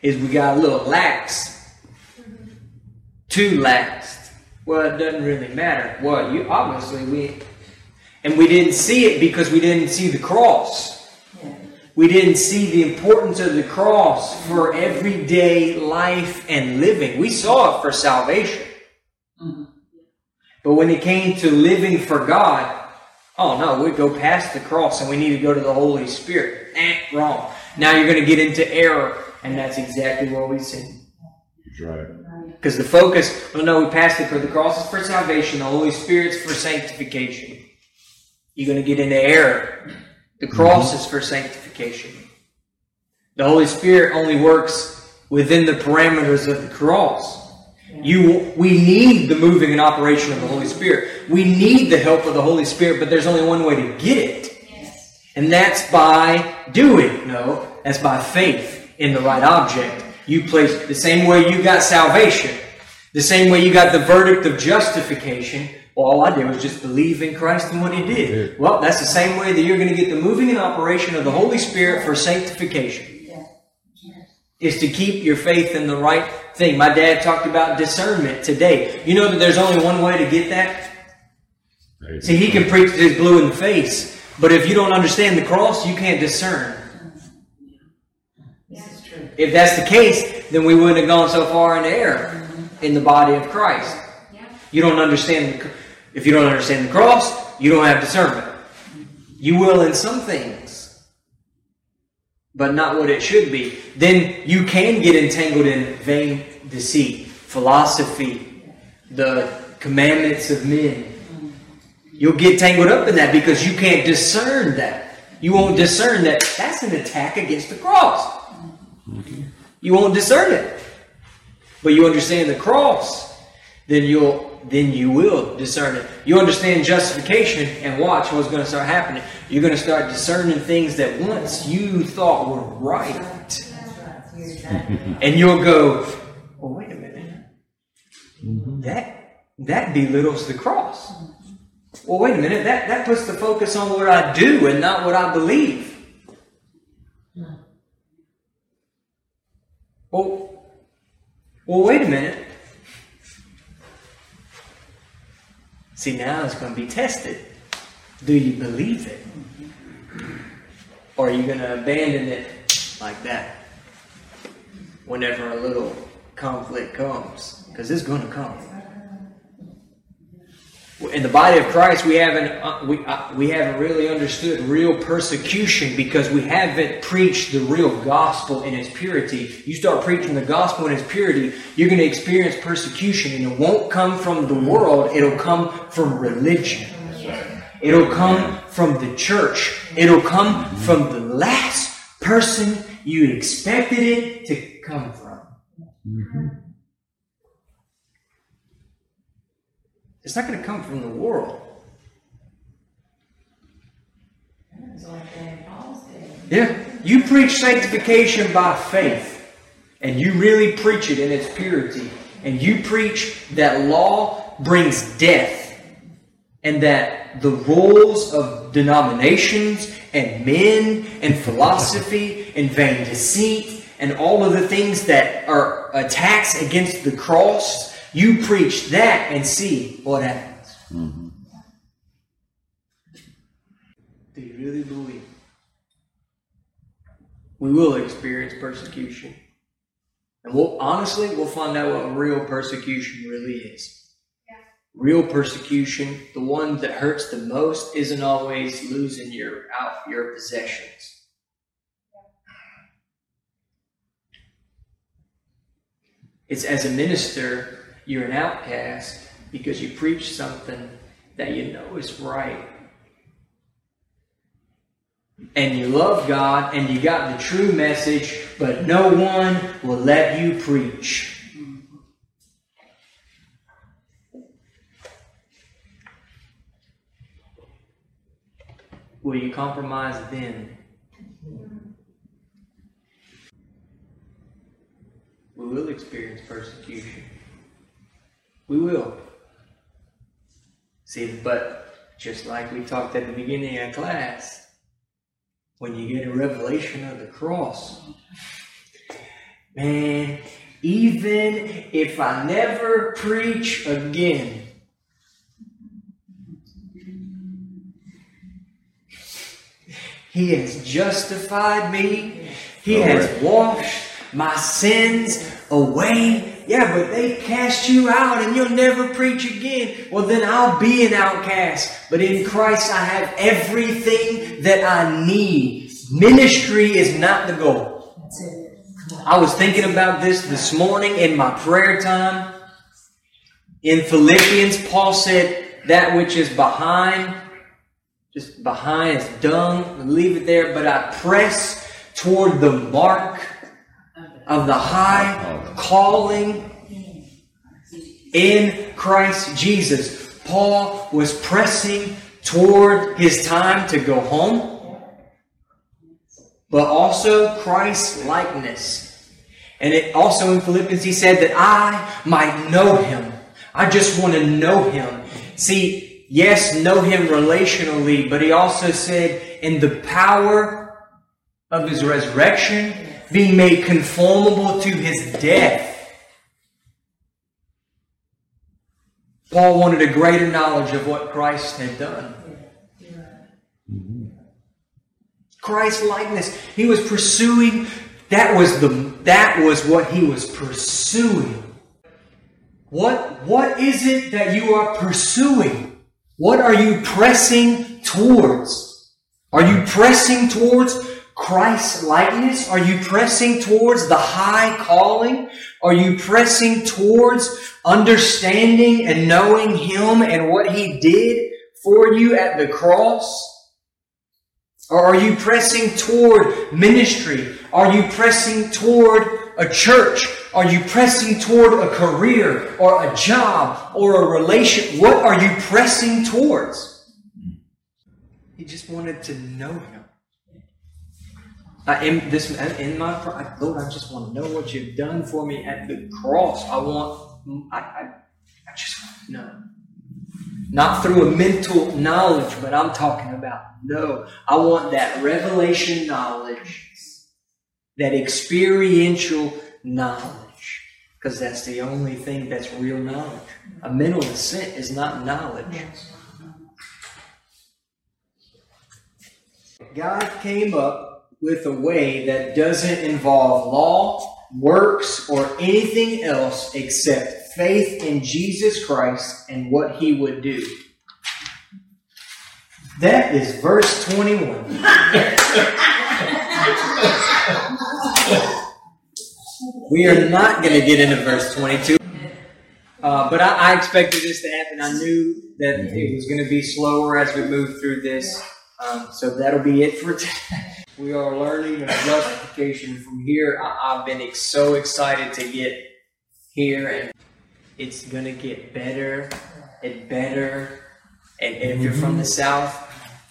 is we got a little lax, too lax. Well, it doesn't really matter. Well, you obviously we, and we didn't see it because we didn't see the cross. We didn't see the importance of the cross for everyday life and living. We saw it for salvation. But when it came to living for God, oh no, we go past the cross and we need to go to the Holy Spirit. Eh, wrong. Now you're going to get into error, and that's exactly what we see. That's right. Because the focus, oh no, we passed it for the cross is for salvation, the Holy Spirit's for sanctification. You're going to get into error. The cross mm-hmm. is for sanctification. The Holy Spirit only works within the parameters of the cross. You, we need the moving and operation of the Holy Spirit. We need the help of the Holy Spirit, but there's only one way to get it. And that's by doing. No, that's by faith in the right object. You place the same way you got salvation, the same way you got the verdict of justification. Well, all I did was just believe in Christ and what He did. Well, that's the same way that you're going to get the moving and operation of the Holy Spirit for sanctification. Is to keep your faith in the right thing. My dad talked about discernment today. You know that there's only one way to get that? See, he can preach this blue in the face, but if you don't understand the cross, you can't discern. This is true. If that's the case, then we wouldn't have gone so far in error mm-hmm. in the body of Christ. Yeah. You don't understand the, if you don't understand the cross, you don't have discernment. You will in some things, but not what it should be. Then you can get entangled in vain deceit, philosophy, the commandments of men. You'll get tangled up in that because you can't discern that. You won't discern that that's an attack against the cross. You won't discern it. But you understand the cross, then you'll then you will discern it. You understand justification and watch what's going to start happening. You're going to start discerning things that once you thought were right. And you'll go, well, wait a minute. That that belittles the cross. Well, wait a minute. That that puts the focus on what I do and not what I believe. Well, well, wait a minute. See, now it's going to be tested. Do you believe it? Or are you going to abandon it like that? Whenever a little conflict comes. Because it's going to come. In the body of Christ, we haven't uh, we uh, we haven't really understood real persecution because we haven't preached the real gospel in its purity. You start preaching the gospel in its purity, you're going to experience persecution, and it won't come from the world. It'll come from religion. It'll come from the church. It'll come from the last person you expected it to come from. It's not going to come from the world. Yeah. You preach sanctification by faith, and you really preach it in its purity, and you preach that law brings death, and that the rules of denominations and men and philosophy and vain deceit and all of the things that are attacks against the cross, you preach that and see what happens. Do you really believe? We will experience persecution. And we'll honestly we'll find out what real persecution really is. Yeah. Real persecution, the one that hurts the most, isn't always losing your out your possessions. It's as a minister, you're an outcast because you preach something that you know is right. And you love God and you got the true message, but no one will let you preach. Will you compromise then? We will experience persecution. We will. See, but just like we talked at the beginning of class, when you get a revelation of the cross, man, even if I never preach again, He has justified me. He has washed my sins away. Yeah, but they cast you out and you'll never preach again. Well, then I'll be an outcast. But in Christ, I have everything that I need. Ministry is not the goal. That's it. I was thinking about this this morning in my prayer time. In Philippians, Paul said, That which is behind, just behind is dung, leave it there, but I press toward the mark of the high calling in Christ Jesus. Paul was pressing toward his time to go home, but also Christ's likeness. And it also in Philippians, he said that I might know him. I just want to know him. See, yes, know him relationally, but he also said in the power of his resurrection, being made conformable to his death. Paul wanted a greater knowledge of what Christ had done. Christ likeness. He was pursuing that was the that was what he was pursuing. What what is it that you are pursuing? What are you pressing towards? Are you pressing towards Christ's likeness? Are you pressing towards the high calling? Are you pressing towards understanding and knowing Him and what He did for you at the cross? Or are you pressing toward ministry? Are you pressing toward a church? Are you pressing toward a career or a job or a relation? What are you pressing towards? He just wanted to know Him. I am this in my Lord. I just want to know what you've done for me at the cross. I want. I, I, I just want to know. Not through a mental knowledge, but I'm talking about no. I want that revelation knowledge, that experiential knowledge, because that's the only thing that's real knowledge. A mental assent is not knowledge. God came up with a way that doesn't involve law, works, or anything else except faith in Jesus Christ and what he would do. That is verse 21. we are not going to get into verse 22. Uh, but I, I, expected this to happen. I knew that it was going to be slower as we move through this. Um, so that'll be it for today. [laughs] we are learning of justification from here. I, have been so excited to get here, and it's going to get better and better. And, and if you're from the South,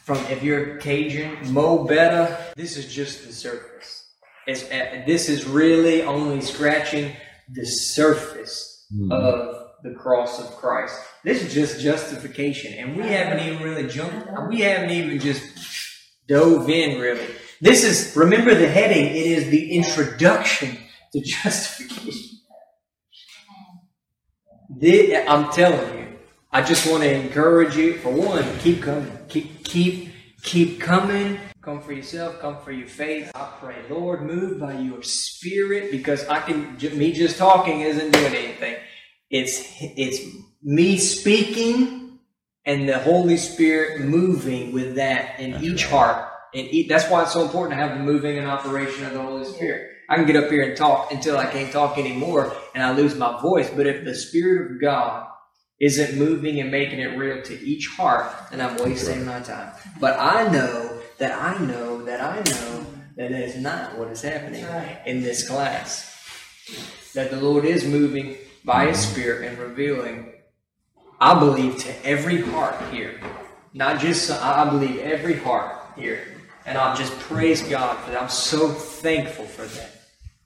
from if you're Cajun, Mo Better, this is just the surface. It's, uh, this is really only scratching the surface mm. of the cross of Christ. This is just justification, and we haven't even really jumped. We haven't even just dove in really. This is remember the heading. It is the introduction to justification. This, I'm telling you, I just want to encourage you. For one, keep coming. Keep keep keep coming. Come for yourself. Come for your faith. I pray, Lord, move by your Spirit, because I can. Me just talking isn't doing anything. It's it's me speaking and the Holy Spirit moving with that in that's each right. heart. And each, that's why it's so important to have the moving and operation of the Holy Spirit. I can get up here and talk until I can't talk anymore and I lose my voice. But if the Spirit of God isn't moving and making it real to each heart, then I'm wasting my time. But I know that I know that I know that that is not what is happening in this class. That the Lord is moving by His Spirit and revealing, I believe, to every heart here. Not just, I believe every heart here. And I just praise God for that. I'm so thankful for that.